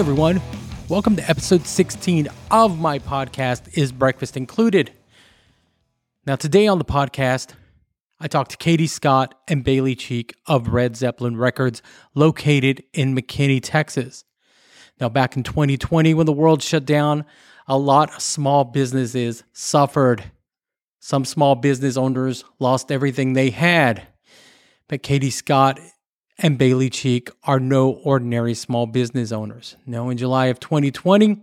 Everyone, welcome to episode 16 of my podcast, Is Breakfast Included? Now, today on the podcast, I talked to Katie Scott and Bayleigh Cheek of Red Zeppelin Records, located in McKinney, Texas. Now, back in 2020, when the world shut down, a lot of small businesses suffered. Some small business owners lost everything they had. But Katie Scott and Bayleigh Cheek are no ordinary small business owners. Now, in July of 2020,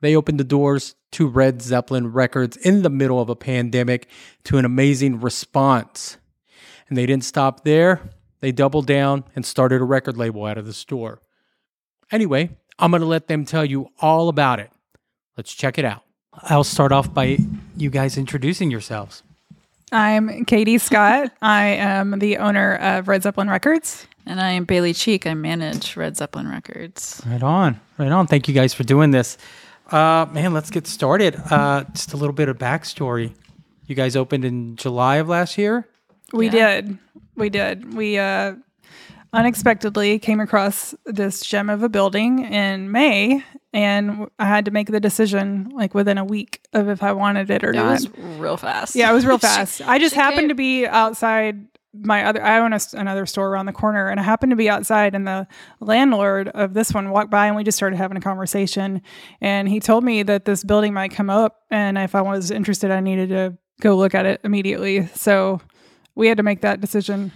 they opened the doors to Red Zeppelin Records in the middle of a pandemic to an amazing response. And they didn't stop there. They doubled down and started a record label out of the store. Anyway, I'm going to let them tell you all about it. Let's check it out. I'll start off by you guys introducing yourselves. I'm Katie Scott. I am the owner of Red Zeppelin Records. And I am Bayleigh Cheek. I manage Red Zeppelin Records. Right on. Right on. Thank you guys for doing this. Uh, man, let's get started. Uh, just a little bit of backstory. You guys opened in July of last year. We Yeah. did. We did. We uh, unexpectedly came across this gem of a building in May, and I had to make the decision like within a week of if I wanted it or It not. It was real fast. yeah, it was real She- fast. I just happened came- to be outside my other I own a, another store around the corner and I happened to be outside and the landlord of this one walked by and we just started having a conversation and he told me that this building might come up and if I was interested I needed to go look at it immediately. So we had to make that decision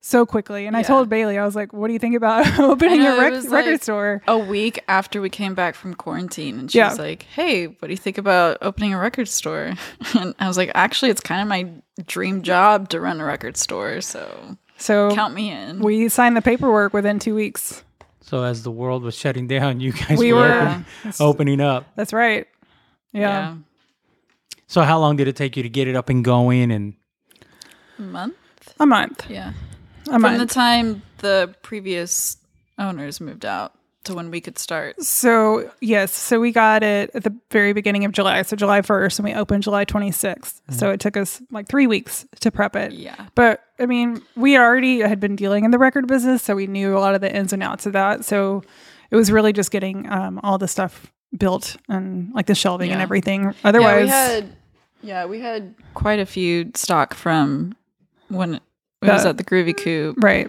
so quickly. And I told Bayleigh, I was like, "What do you think about opening know, a rec- record like- store?" a week after we came back from quarantine, and she Yeah. was like, "Hey, what do you think about opening a record store?" And I was like, "Actually, it's kind of my dream job to run a record store, so So count me in." we signed the paperwork within 2 weeks. So as the world was shutting down, you guys We were, were open- opening up. That's right. yeah. yeah, So how long did it take you to get it up and going? And a month. A month. Yeah, A from month. the time the previous owners moved out to when we could start. So yes, so we got it at the very beginning of July, so July first, and we opened July twenty sixth. So it took us like three weeks to prep it. Yeah, But I mean, we already had been dealing in the record business, so we knew a lot of the ins and outs of that. So it was really just getting um, all the stuff built and like the shelving and everything. Otherwise, yeah, we had yeah we had quite a few stock from when it was at the Groovy Coop, right.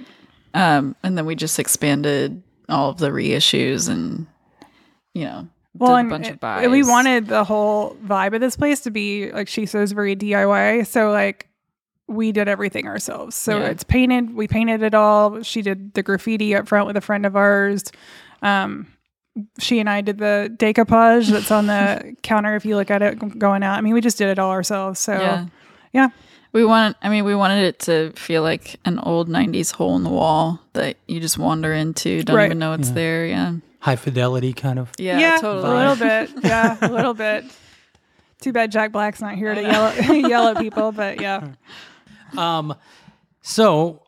um, and then we just expanded all of the reissues and you know Well, did a bunch of it- buys. we wanted the whole vibe of this place to be like she says, very DIY. So like we did everything ourselves. So Yeah. it's painted. We painted it all. She did the graffiti up front with a friend of ours. Um, she and I did the decoupage that's on the counter. If you look at it going out, I mean, we just did it all ourselves. So yeah yeah. We wanted. I mean, we wanted it to feel like an old '90s hole in the wall that you just wander into, don't Right. even know it's Yeah. there. Yeah, high fidelity kind of. yeah, totally. a little bit. Yeah, a little bit. Too bad Jack Black's not here to yell at, yell at people, but yeah. Um, so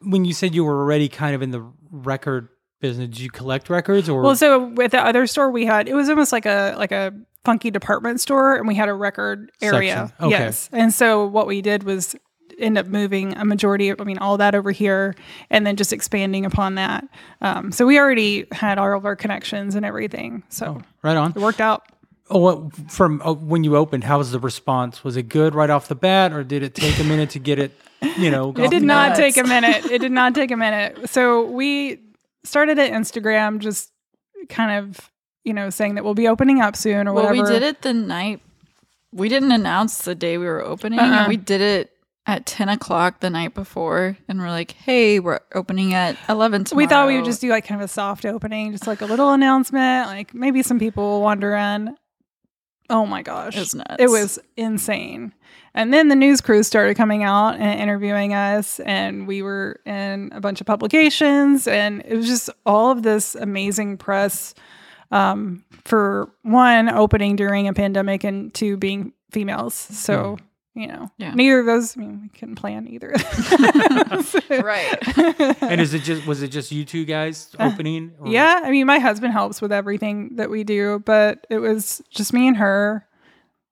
when you said you were already kind of in the record business, did you collect records or? Well, so with the other store we had, it was almost like a like a funky department store, and we had a record area. Okay. Yes, and so what we did was end up moving a majority of, I mean, all that over here, and then just expanding upon that. Um, so we already had all of our connections and everything, so right on. it worked out. Oh, from uh, when you opened, how was the response? Was it good right off the bat, or did it take a minute to get it? You know, It did not nuts. take a minute. It did not take a minute. So we started at Instagram, just kind of you know saying that we'll be opening up soon or well, whatever. we did it the night. We didn't announce the day we were opening. Uh-uh. We did it at 10 o'clock the night before, and we're like, "Hey, we're opening at 11 tomorrow." We thought we would just do like kind of a soft opening, just like a little announcement. Like maybe some people will wander in. Oh my gosh. It was nuts. It was insane. And then the news crews started coming out and interviewing us, and we were in a bunch of publications, and it was just all of this amazing press um, for one, opening during a pandemic, and two, being females. So, you know, Yeah. neither of those, I mean, we couldn't plan either. right. And is it just was it just you two guys opening? or- Uh, Yeah, I mean, my husband helps with everything that we do, but it was just me and her,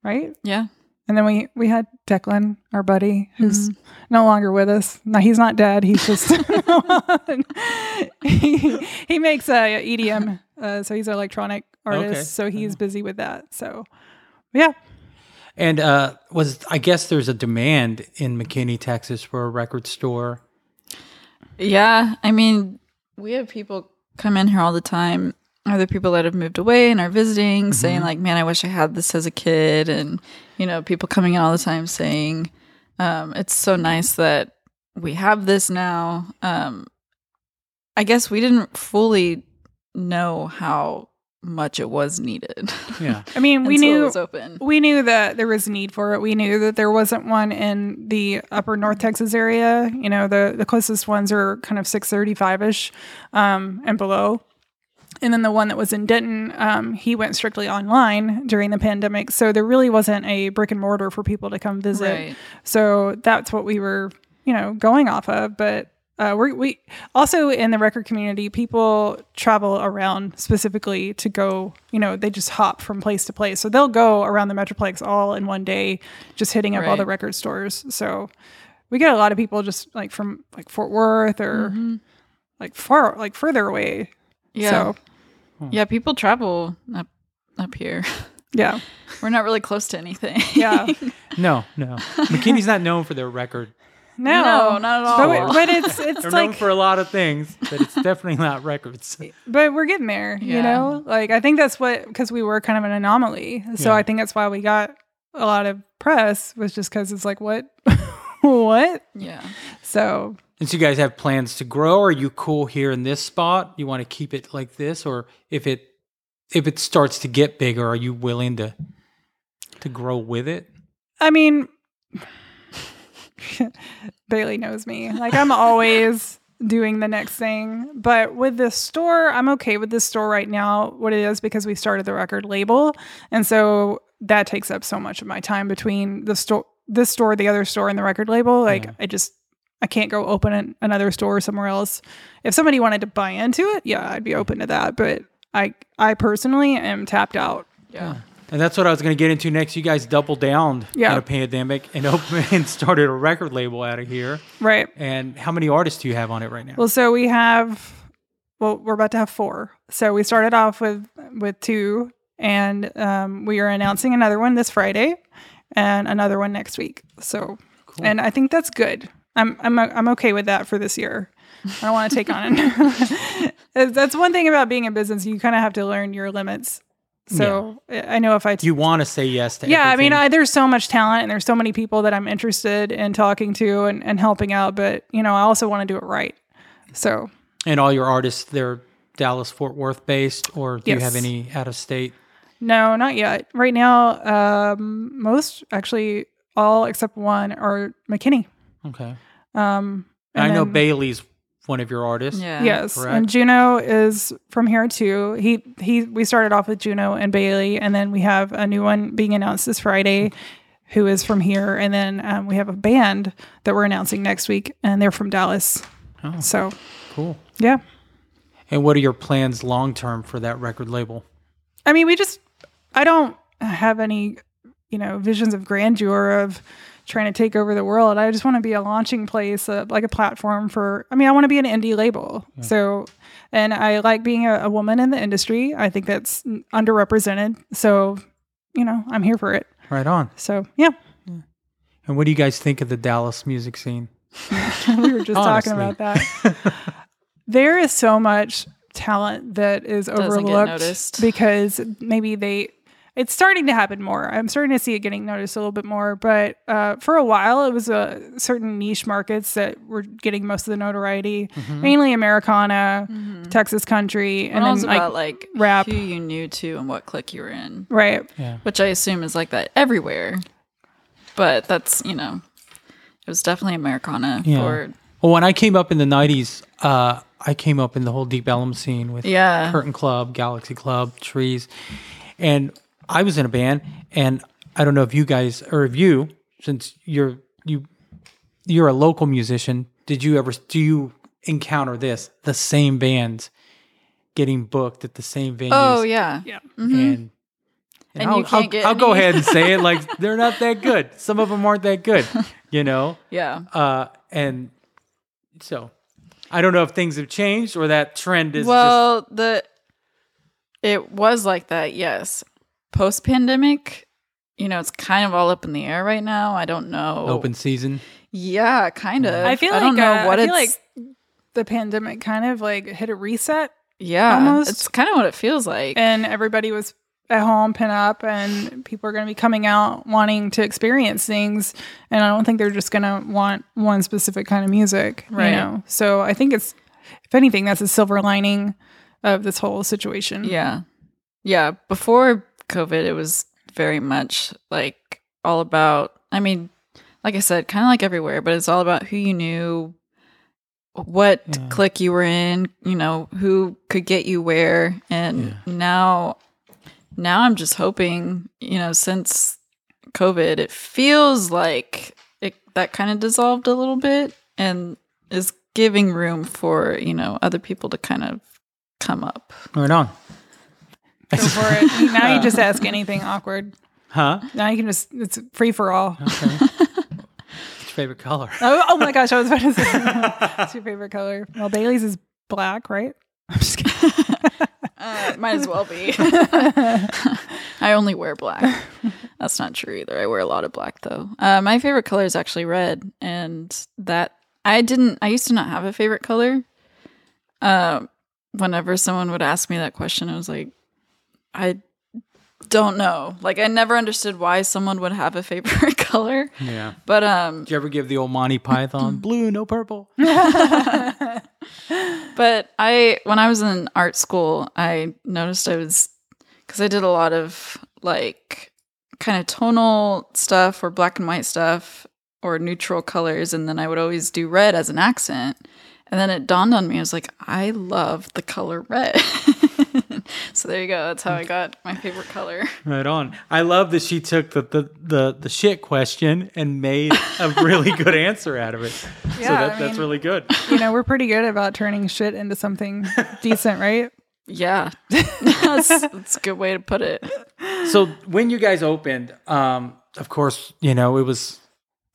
right? Yeah. And then we we had Declan, our buddy, who's no longer with us. No, he's not dead. He's just he, he makes a EDM Uh, so he's an electronic artist. Okay. So he's busy with that. So yeah. And uh, was I guess there's a demand in McKinney, Texas, for a record store. Yeah, I mean, we have people come in here all the time. Other people that have moved away and are visiting, saying like, "Man, I wish I had this as a kid," and you know, people coming in all the time saying, um, "It's so nice that we have this now." Um, I guess we didn't fully know how much it was needed. Yeah. I mean, we until it knew was open. we knew that there was a need for it. We knew that there wasn't one in the upper North Texas area. You know, the the closest ones are kind of six thirty five ish um, and below. And then the one that was in Denton, um, he went strictly online during the pandemic. So there really wasn't a brick and mortar for people to come visit. Right. So that's what we were, you know, going off of. But uh, we we also in the record community, people travel around specifically to go. You know, they just hop from place to place. So they'll go around the metroplex all in one day, just hitting up all the record stores. So we get a lot of people just like from like Fort Worth or like far like further away. Yeah. So Yeah, people travel up up here. yeah, We're not really close to anything. yeah. No, no. McKinney's not known for their record. No, No, not at all. but it's it's They're known for a lot of things, but it's definitely not records. but we're getting there you Yeah. know like i think that's what because we were kind of an anomaly so Yeah. i think that's why we got a lot of press was just because it's like what what yeah. so And so you guys have plans to grow? Are you cool here in this spot? You want to keep it like this, or if it if it starts to get bigger, are you willing to to grow with it? i mean bayleigh knows me. Like i'm always doing the next thing. But with this store i'm okay with this store right now what it is because we started the record label. And so that takes up so much of my time between the store this store the other store and the record label. Like Yeah. i just i can't go open an, another store somewhere else. If somebody wanted to buy into it yeah i'd be open to that. But i i personally am tapped out. Yeah. And that's what I was going to get into next. You guys doubled down Yeah. in a pandemic and opened and started a record label out of here. right And how many artists do you have on it right now? Well, so we have, well, we're about to have four. So we started off with with two, and um, we are announcing another one this Friday, and another one next week. So, and I think that's good. I'm I'm I'm okay with that for this year. I don't want to take on it. that's one thing about being in business. You kind of have to learn your limits. So I I know if I you want to say yes to yeah, I mean. I, there's so much talent and there's so many people that I'm interested in talking to and, and helping out, but you know, I also want to do it right. So and all your artists, they're Dallas, Fort Worth based, or do you have any out of state? no, not yet. Right now, um, most actually all except one are McKinney. Okay. Um, I know Bayleigh's one of your artists. Yeah. Yes, Correct. and Juno is from here too. He he. We started off with Juno and Bayleigh, and then we have a new one being announced this Friday, who is from here, and then um, we have a band that we're announcing next week, and they're from Dallas. Oh. So Cool. yeah, And what are your plans long term for that record label? I mean, we just I don't have any you know visions of grandeur of trying to take over the world. I just want to be a launching place, uh, like a platform for. I mean, I want to be an indie label. So, and I like being a, a woman in the industry. I think that's underrepresented. So, you know, I'm here for it. Right on. So, yeah, And what do you guys think of the Dallas music scene? we were just talking about that. there is so much talent that is Doesn't overlooked because maybe they it's starting to happen more. I'm starting to see it getting noticed a little bit more, but uh, for a while it was uh, certain niche markets that were getting most of the notoriety, mainly Americana, Texas country, And and then was like about like rap. who you knew to and what clique you were in, right. Yeah. which I assume is like that everywhere. But that's you know, it was definitely Americana Yeah. for Well, when I came up in the '90s, uh, I came up in the whole Deep Ellum scene with Yeah. Curtain Club, Galaxy Club, Trees, and I was in a band. And I don't know if you guys or if you, since you're you you're a local musician, did you ever do you encounter this the same bands getting booked at the same venues? oh yeah, Yeah. and and, And I'll, you can't I'll, get I'll go ahead and say it like they're not that good. Some of them aren't that good, you know. yeah. Uh, and so I don't know if things have changed or that trend is just Well, the It was like that, yes. Post pandemic, you know, it's kind of all up in the air right now. I don't know. Open season. Yeah, kind of. I feel like I don't know uh, what I it's. like the pandemic kind of like hit a reset, yeah, almost- it's kind of what it feels like. and everybody was at home, pin up, and people are going to be coming out wanting to experience things. And I don't think they're just going to want one specific kind of music, Right. You know, so I think it's, if anything, that's a silver lining of this whole situation. Yeah. Yeah. Before COVID, it was very much like all about, I mean, like I said, kind of like everywhere, but it's all about who you knew, what Yeah. clique you were in, you know, who could get you where. And now, now I'm just hoping, you know, since COVID, it feels like it, that kind of dissolved a little bit and is giving room for, you know, other people to kind of come up. Right on. Go for it. now you just ask anything awkward. Huh? Now you can just, it's free for all. Okay. What's your favorite color? Oh, oh my gosh, I was about to say, what's your favorite color? Well, Bayleigh's is black, right? I'm just kidding. Uh, might as well be. I only wear black. That's not true either. I wear a lot of black though. Uh, my favorite color is actually red, and that I didn't. I used to not have a favorite color. Um, whenever someone would ask me that question, I was like, I don't know. Like I never understood why someone would have a favorite color. Yeah. But um, Did you ever give the old Monty Python blue, no purple? But I, when I was in art school, I noticed I was, because I did a lot of like kind of tonal stuff or black and white stuff or neutral colors. And then I would always do red as an accent. And then it dawned on me, I was like, I love the color red. So there you go. That's how I got my favorite color. Right on. I love that she took the the the, the shit question and made a really good answer out of it. so Yeah, that, I that's really good. you know, we're pretty good about turning shit into something decent, right? Yeah. that's, that's a good way to put it. So when you guys opened, um, of course, you know, it was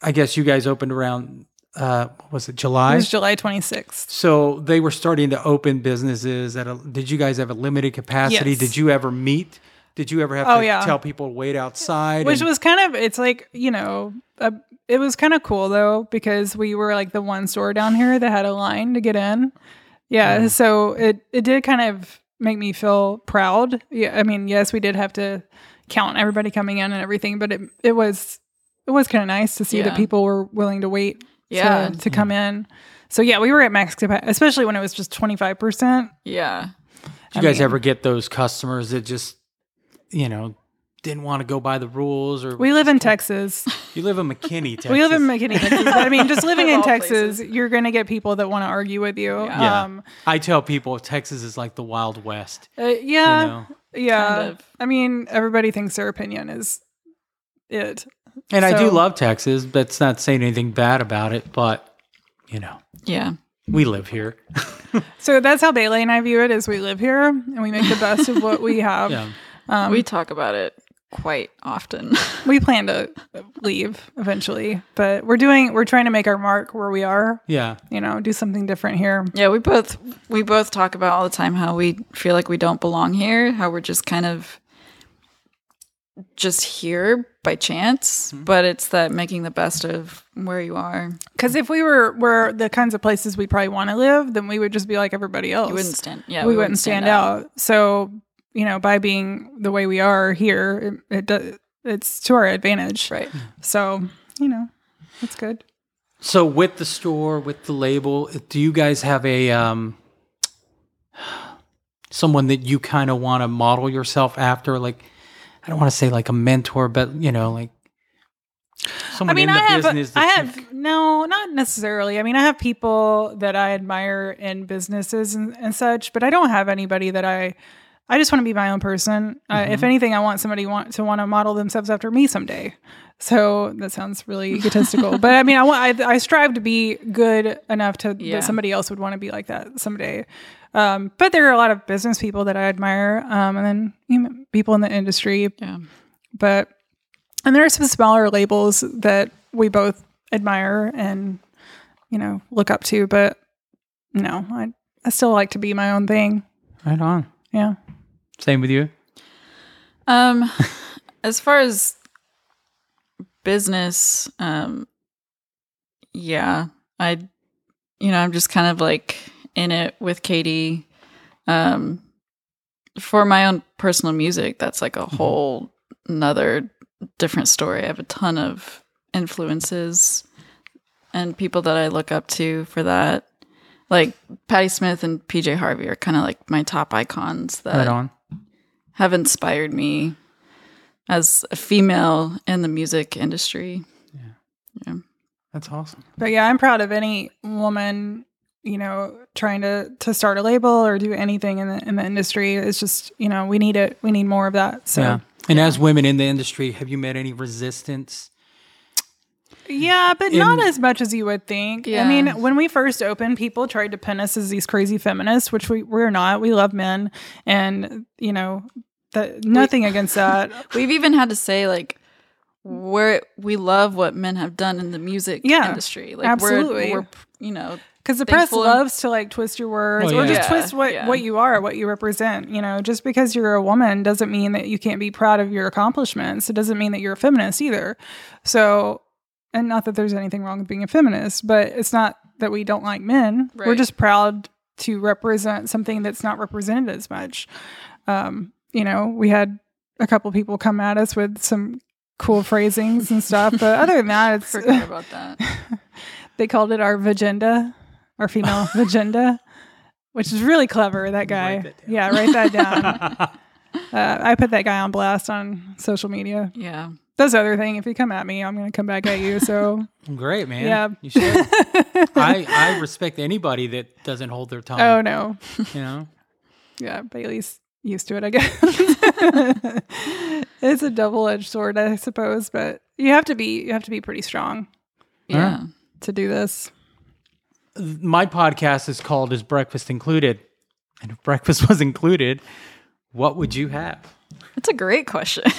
I guess you guys opened around uh what was it, July? It was July 26th. So they were starting to open businesses at a did you guys have a limited capacity? Yes. Did you ever meet? Did you ever have Oh, to yeah. tell people to wait outside? Which and- was kind of, it's like, you know, a, it was kind of cool though, because we were like the one store down here that had a line to get in. Yeah. So it, it did kind of make me feel proud. Yeah. I mean, yes, we did have to count everybody coming in and everything, but it, it was, it was kind of nice to see Yeah. that people were willing to wait Yeah. to, to come in. So yeah, we were at max capacity, especially when it was just 25%. Yeah. Did you guys mean- ever get those customers that just, you know, didn't want to go by the rules or We live in Texas. you live in McKinney, Texas. We live in McKinney, Texas. But I mean, just living in Texas, places. you're going to get people that want to argue with you. Yeah. Um, I tell people Texas is like the Wild West. uh, yeah. You know? Yeah. Kind of. I mean, everybody thinks their opinion is it. And I do love Texas. That's not saying anything bad about it, but you know, Yeah. we live here. So that's how Bayleigh and I view it is we live here and we make the best of what we have. Yeah. Um, we talk about it quite often. we plan to leave eventually, but we're doing, we're trying to make our mark where we are, Yeah. you know, do something different here. yeah, we both we both talk about all the time how we feel like we don't belong here, how we're just kind of just here by chance, but it's that making the best of where you are. Because if we were, were the kinds of places we probably want to live, then we would just be like everybody else. You wouldn't stand. Yeah, we, wouldn't stand, out. So, you know, by being the way we are here, it, it does, it's to our advantage. Right. So, you know, it's good. So with the store, with the label, do you guys have a um someone that you kind of want to model yourself after like I don't want to say like a mentor, but you know, like someone I mean, in the I have, business I have, no, not necessarily. I mean, I have people that I admire in businesses and, and such, but I don't have anybody that I, I just want to be my own person. Uh, Mm-hmm. if anything, I want somebody want to want to model themselves after me someday. So that sounds really egotistical, but I mean, I want, I, I strive to be good enough to Yeah. that somebody else would want to be like that someday. Um, but there are a lot of business people that I admire, um, and then you know, people in the industry Yeah. but and there are some smaller labels that we both admire and you know look up to but no i i still like to be my own thing right on. yeah Same with you. Um, as far as business, um, yeah, I, you know, I'm just kind of like in it with Katie. Um, for my own personal music, that's like a whole another different story. I have a ton of influences and people that I look up to for that. Like Patti Smith and PJ Harvey are kind of like my top icons that Right have inspired me as a female in the music industry. Yeah. Yeah. That's awesome. But yeah, I'm proud of any woman, you know, trying to to start a label or do anything in the in the industry. It's just, you know, we need it. We need more of that. So yeah. And as women in the industry, have you met any resistance? Yeah, but In- not as much as you would think. Yeah. I mean, when we first opened, people tried to pin us as these crazy feminists, which we, we're not. We love men. And, you know, that nothing against that. We've even had to say like we're we love what men have done in the music Yeah, industry. Like absolutely. we're, we're you know Because the press Thankful and- loves to like twist your words Oh, or yeah. just Yeah, twist what, yeah. what you are, what you represent. You know, just because you're a woman doesn't mean that you can't be proud of your accomplishments. It doesn't mean that you're a feminist either. So, and not that there's anything wrong with being a feminist, but it's not that we don't like men. We're just proud to represent something that's not represented as much. Um, you know, we had a couple people come at us with some cool phrasings and stuff, but other than that, it's Forget about that. they called it our vagenda, our female vagenda, which is really clever. That guy, Write that yeah, write that down. uh, I put that guy on blast on social media. Yeah. That's the other thing. If you come at me, I'm going to come back at you. So Great, man. Yeah. You should. I, I respect anybody that doesn't hold their tongue. oh no, You know? yeah, Bayleigh's used to it. I guess it's a double edged sword, I suppose. But you have to be you have to be pretty strong Yeah. to do this. My podcast is called Is Breakfast Included? And if breakfast was included, what would you have? That's a great question.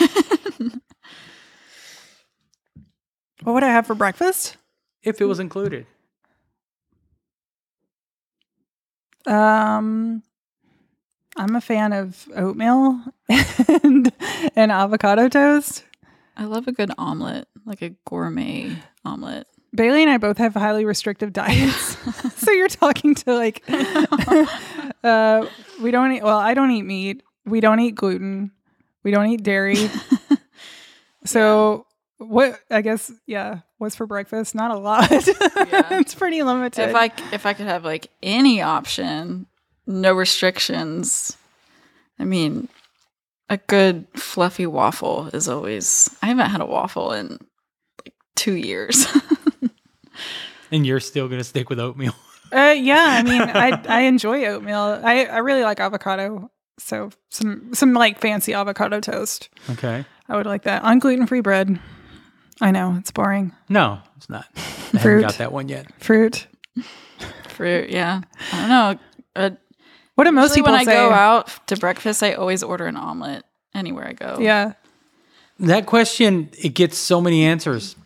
What would I have for breakfast? If it was included. Um, I'm a fan of oatmeal and and avocado toast. I love a good omelet, like a gourmet omelet. Bayleigh and I both have highly restrictive diets, so you're talking to like, uh, we don't eat. Well, I don't eat meat. We don't eat gluten. We don't eat dairy. so what? I guess yeah. What's for breakfast? Not a lot. it's pretty limited. If I if I could have like any option, no restrictions. I mean, a good fluffy waffle is always. I haven't had a waffle in like two years. And you're still going to stick with oatmeal. Uh, yeah, I mean, I I enjoy oatmeal. I I really like avocado. So some some like fancy avocado toast. Okay. I would like that on gluten free bread. I know it's boring. No, it's not. I haven't got that one yet. Fruit. Fruit, yeah. I don't know. Uh, What do most usually people when I go out to breakfast, I always order an omelet anywhere I go. Yeah. That question, it gets so many answers.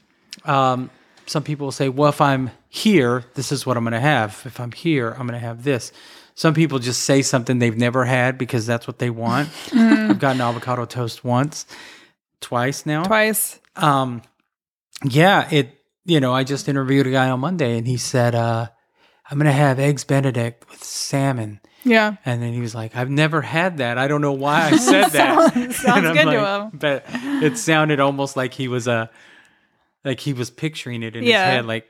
Um, some people say, well, if I'm here, this is what I'm going to have. If I'm here, I'm going to have this. Some people just say something they've never had because that's what they want. I've gotten avocado toast once, twice now. Twice. Um, yeah, it. You know, I just interviewed a guy on Monday, and he said, uh, "I'm going to have eggs Benedict with salmon." Yeah. And then he was like, "I've never had that. I don't know why I said that." Sounds- sounds And I'm good to him. But it sounded almost like he was a, like he was picturing it in Yeah. his head, like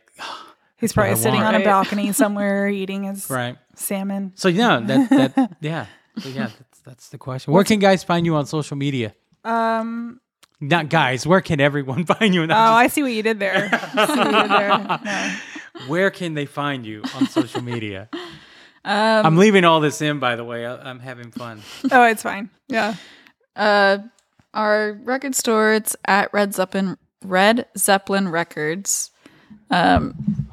He's probably sitting want. on a balcony somewhere eating his right. salmon. So yeah, that that yeah, so yeah, that's, that's the question. Where can guys find you on social media? Um. Not guys. Where can everyone find you? Oh, Not I see what you did there. I see what you did there. No. where can they find you on social media? Um, I'm leaving all this in, by the way. I, I'm having fun. Oh, it's fine. Yeah. Uh, our record store it's at Red Zeppelin Red Zeppelin Records. Um,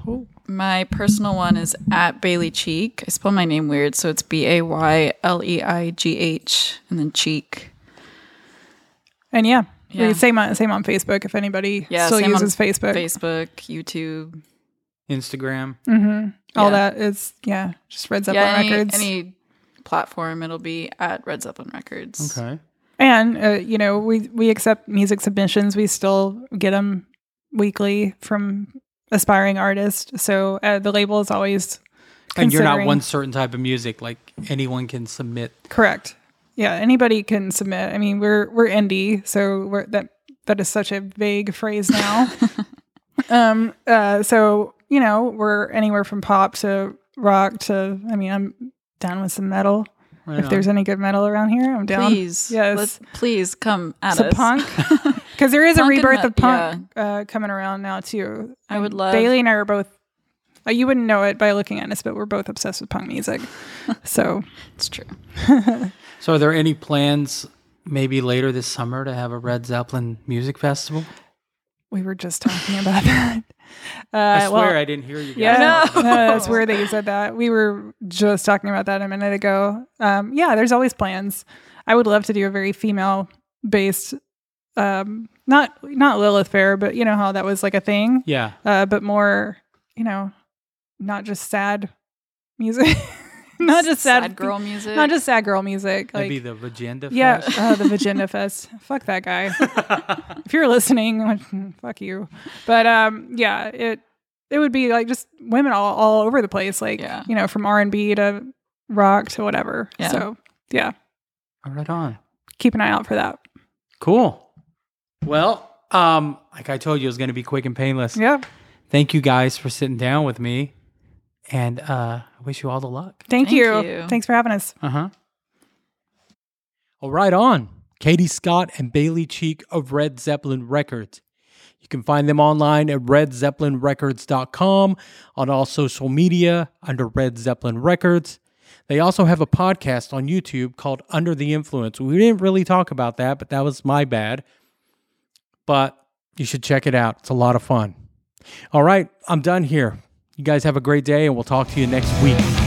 my personal one is at Bayleigh Cheek. I spell my name weird, so it's B A Y L E I G H and then Cheek. And yeah. Yeah. Same on same on Facebook if anybody Yeah, still uses Facebook. Facebook, YouTube. Instagram. All Yeah. that is yeah, just Red Zeppelin yeah, any, Records. any platform, it'll be at Red Zeppelin Records. Okay. And uh, you know, we we accept music submissions. We still get them weekly from aspiring artists. So uh, the label is always And you're not one certain type of music. Like anyone can submit. correct. Yeah, anybody can submit. I mean, we're we're indie, so we're that that is such a vague phrase now. um. Uh. So you know, we're anywhere from pop to rock to. I mean, I'm down with some metal. Right if on. there's any good metal around here, I'm down. Please, Yes. let's, please come at So us. punk, because there is a Punk and rebirth of punk uh, coming around now too. I would love- Bayleigh and I are both. Uh, you wouldn't know it by looking at us, but we're both obsessed with punk music. so It's true. So, are there any plans maybe later this summer to have a Red Zeppelin music festival? we were just talking about that. Uh, I swear well, I didn't hear you guys. Yeah, No. no, that's weird that you said that. We were just talking about that a minute ago. Um, yeah, there's always plans. I would love to do a very female based, um, not not Lilith Fair, but you know how that was like a thing. Yeah. uh, but more, you know, not just sad music, not just sad, girl music. not just sad girl music. That'd Like, be the Vagenda yeah, uh, the Vagina Fest. Fuck that guy. if you're listening, fuck you. But um, yeah, it it would be like just women all, all over the place, like Yeah. you know, from R and B to rock to whatever. Yeah. So yeah, All right on. keep an eye out for that. Cool. Well, um, like I told you, it was going to be quick and painless. Yeah. Thank you guys for sitting down with me, and uh, I wish you all the luck. Thank, Thank you. you. Thanks for having us. Uh huh. Well, right on. Katie Scott and Bayleigh Cheek of Red Zeppelin Records. You can find them online at redzeppelinrecords.com on all social media under Red Zeppelin Records. They also have a podcast on YouTube called Under the Influence. We didn't really talk about that, but that was my bad. But you should check it out. It's a lot of fun. All right, I'm done here. You guys have a great day, and we'll talk to you next week.